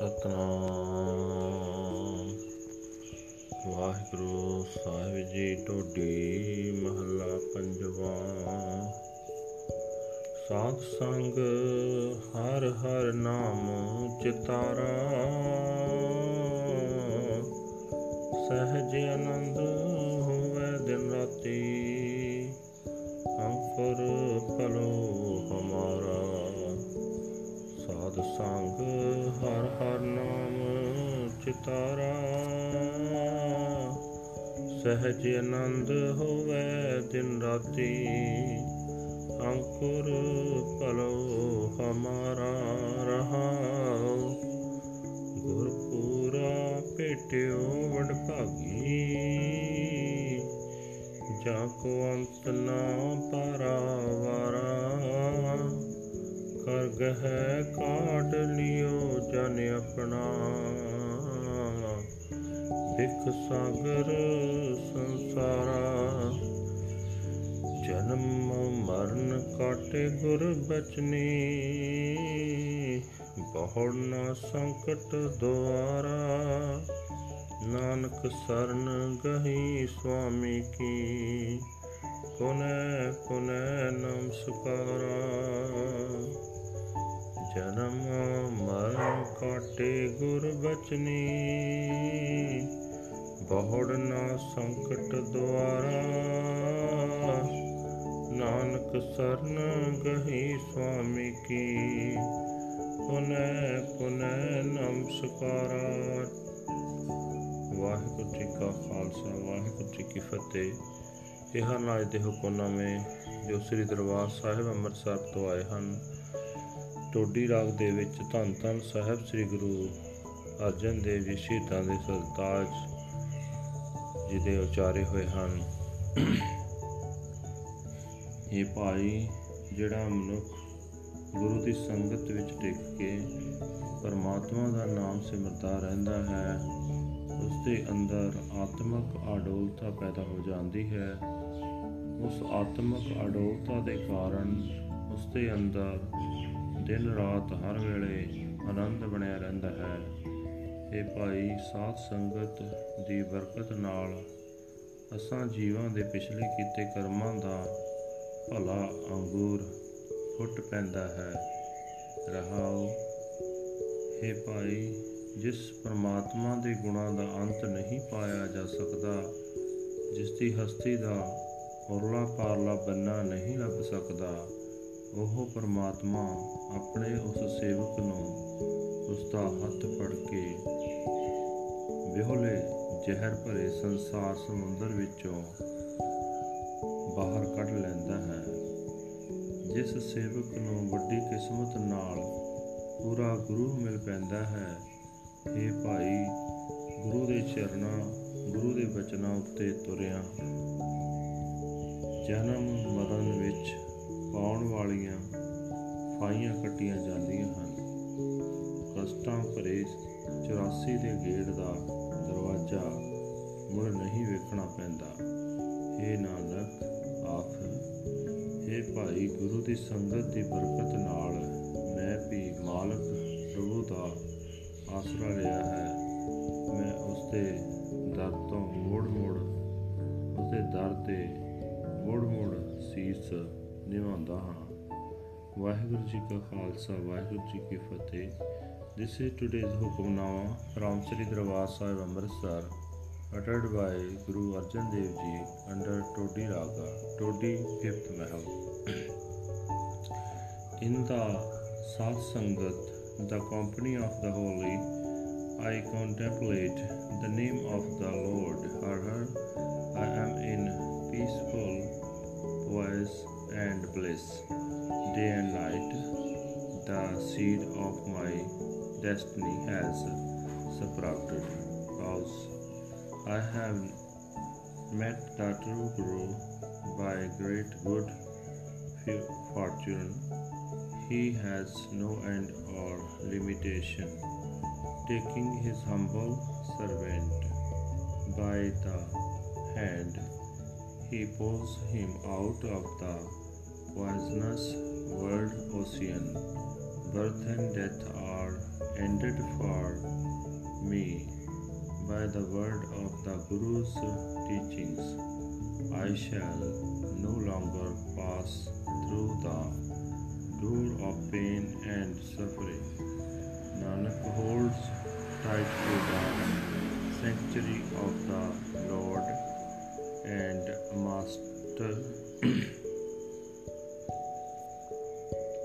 ਸਤਨਾਮ। ਵਾਹਿਗੁਰੂ ਸਾਹਿਬ ਜੀ ਟੋਡੀ ਮਹੱਲਾ ਪੰਜਵਾਂ। ਸਾਧ ਸੰਗ ਹਰ ਹਰ ਨਾਮ ਚਿਤਾਰਾ। ਸਹਿਜ ਆਨੰਦ ਹੋਵੇ ਦਿਨ ਰਾਤੀ ਅੰਕੁਰ ਫਲੋ ਹਮਾਰਾ। ਸਾਧ ਸੰਗ ਹਰ ਹਰ ਨਾਮ ਚਿਤਾਰਾ। ਸਹਿਜ ਆਨੰਦ ਹੋਵੇ ਦਿਨ ਰਾਤੀ, ਅੰਕੁਰ ਫਲੋ ਹਮਾਰਾ ਰਹਾਉ। ਗੁਰ ਪੂਰਾ ਭੇਟਿਓ ਵਡ ਭਾਗੀ, ਜਾ ਕੋ ਅੰਤ ਨਾ ਪਰਾਵਾਰਾ ਕਰ ਗਹਿ ਕਾਟ ਲਿਓ ਜਨ ਆਪਣਾ। ਵਿਖ ਸਾਗਰ ਸੰਸਾਰਾ, ਜਨਮ ਮਰਨ ਕਾਟੇ ਗੁਰ ਬਚਨੀ। ਬਹੁੜ ਨਾ ਸੰਕਟ ਦੁਆਰਾ, ਨਾਨਕ ਸਰਨ ਗਹੀ ਸੁਆਮੀ ਕੀ। ਪੁਨੈ ਪੁਨੈ ਨਮਸਕਾਰਾ। ਜਨਮ ਮਰਨ ਕਾਟੇ ਗੁਰ ਬਚਨੀ। ਬਹੁੜ ਨਾ ਸੰਕਟ ਦੁਆਰਾ। ਨਾਨਕ ਸਰਨ ਗਹੀ ਸੁਆਮੀ ਕੀ। ਪੁਨੈ ਪੁਨੈ ਨਮਸਕਾਰਾ। ਵਾਹਿਗੁਰੂ ਜੀ ਕਾ ਖਾਲਸਾ, ਵਾਹਿਗੁਰੂ ਜੀ ਕੀ ਫਤਿਹ। ਇਹ ਹਨ ਅੱਜ ਦੇ ਹੁਕਮਨਾਮੇ ਜੋ ਸ੍ਰੀ ਦਰਬਾਰ ਸਾਹਿਬ ਅੰਮ੍ਰਿਤਸਰ ਤੋਂ ਆਏ ਹਨ। ਟੋਡੀ ਰਾਗ ਦੇ ਵਿੱਚ ਧੰਨ ਧੰਨ ਸਾਹਿਬ ਸ੍ਰੀ ਗੁਰੂ ਅਰਜਨ ਦੇਵ ਜੀ ਸ਼ਹੀਦਾਂ ਦੇ ਸਰਤਾਜ ਜਿਹਦੇ ਉਚਾਰੇ ਹੋਏ ਹਨ। ਇਹ ਭਾਈ ਜਿਹੜਾ ਮਨੁੱਖ ਗੁਰੂ ਦੀ ਸੰਗਤ ਵਿੱਚ ਟਿਕ ਕੇ ਪਰਮਾਤਮਾ ਦਾ ਨਾਮ ਸਿਮਰਦਾ ਰਹਿੰਦਾ ਹੈ ਉਸ ਦੇ ਅੰਦਰ ਆਤਮਿਕ ਅਡੋਲਤਾ ਪੈਦਾ ਹੋ ਜਾਂਦੀ ਹੈ। ਉਸ ਆਤਮਿਕ ਅਡੋਲਤਾ ਦੇ ਕਾਰਨ ਉਸ ਦੇ ਅੰਦਰ ਦਿਨ ਰਾਤ ਹਰ ਵੇਲੇ ਆਨੰਦ ਬਣਿਆ ਰਹਿੰਦਾ ਹੈ। ਇਹ ਭਾਈ ਸਾਧ ਸੰਗਤ ਦੀ ਬਰਕਤ ਨਾਲ ਅਸਾਂ ਜੀਵਾਂ ਦੇ ਪਿਛਲੇ ਕੀਤੇ ਕਰਮਾਂ ਦਾ ਭਲਾ ਅੰਗੂਰ ਫੁੱਟ ਪੈਂਦਾ ਹੈ। ਰਹਾਉ हे ਭਾਈ, ਜਿਸ ਪ੍ਰਮਾਤਮਾ ਦੇ ਗੁਣਾਂ ਦਾ ਅੰਤ ਨਹੀਂ ਪਾਇਆ ਜਾ ਸਕਦਾ, ਜਿਸ ਦੀ ਹਸਤੀ ਦਾ ਉਰਲਾ ਪਾਰਲਾ ਬੰਨਾ ਨਹੀਂ ਲੱਭ ਸਕਦਾ, ਉਹ ਪਰਮਾਤਮਾ ਆਪਣੇ ਉਸ ਸੇਵਕ ਨੂੰ ਉਸ ਦਾ ਹੱਥ ਫੜ ਕੇ ਵਿਹੋਲੇ ਜ਼ਹਿਰ ਭਰੇ ਸੰਸਾਰ ਸਮੁੰਦਰ ਵਿੱਚੋਂ ਬਾਹਰ ਕੱਢ ਲੈਂਦਾ ਹੈ, ਜਿਸ ਸੇਵਕ ਨੂੰ ਵੱਡੀ ਕਿਸਮਤ ਨਾਲ ਪੂਰਾ ਗੁਰੂ ਮਿਲ ਪੈਂਦਾ ਹੈ। ਇਹ ਭਾਈ, ਗੁਰੂ ਦੇ ਚਰਨਾਂ, ਗੁਰੂ ਦੇ ਬਚਨਾਂ ਉੱਤੇ ਤੁਰਿਆ। ਜਨਮ ਮਰਨ ਵਿੱਚ ਪਾਉਣ ਵਾਲੀਆਂ ਫਾਈਆਂ ਕੱਟੀਆਂ ਜਾਂਦੀਆਂ ਹਨ। ਕਸ਼ਟਾਂ ਭਰੇ 84 ਦੇ ਗੇੜ ਦਾ ਦਰਵਾਜ਼ਾ ਮੁੜ ਨਹੀਂ ਵੇਖਣਾ ਪੈਂਦਾ। ਏ ਨਾਨਕ, ਆਖ ਏ ਭਾਈ ਗੁਰੂ ਦੀ ਸੰਗਤ ਦੀ ਬਰਕਤ ਨਾਲ ਮੈਂ ਵੀ ਮਾਲਕ ਪ੍ਰਭੂ ਦਾ ਆਸਰਾ ਲਿਆ ਹੈ। ਮੈਂ ਉਸ ਦੇ ਦਰ ਤੋਂ ਮੋੜ ਮੋੜ ਉਸ ਦੇ ਦਰ ਤੇ ਮੋੜ ਮੋੜ ਸੀਸ ਨਿਵਾਉਂਦਾ ਹਾਂ। ਵਾਹਿਗੁਰੂ ਜੀ ਕਾ ਖਾਲਸਾ ਵਾਹਿਗੁਰੂ ਜੀ ਕੀ ਫਤਿਹ This is today's Hukamnama from Sri Darbar Sahib Amritsar uttered by Guru Arjan Dev Ji under Todi Raga, Todi 5th Mahal. In the Sat Sangat, the company of the holy, I contemplate the name of the Lord. Har I am in peaceful poise and bliss. Day and night, the seed of my destiny has sprouted. Cause I have met the true Guru by great good fortune. He has no end or limitation. Taking his humble servant by the hand, he pulls him out of the poisonous world ocean. Birth and death are ended for me by the word of the Guru's teachings. I shall no longer pass through the door of pain and suffering. Nanak holds tight to the sanctuary of the Lord and Master.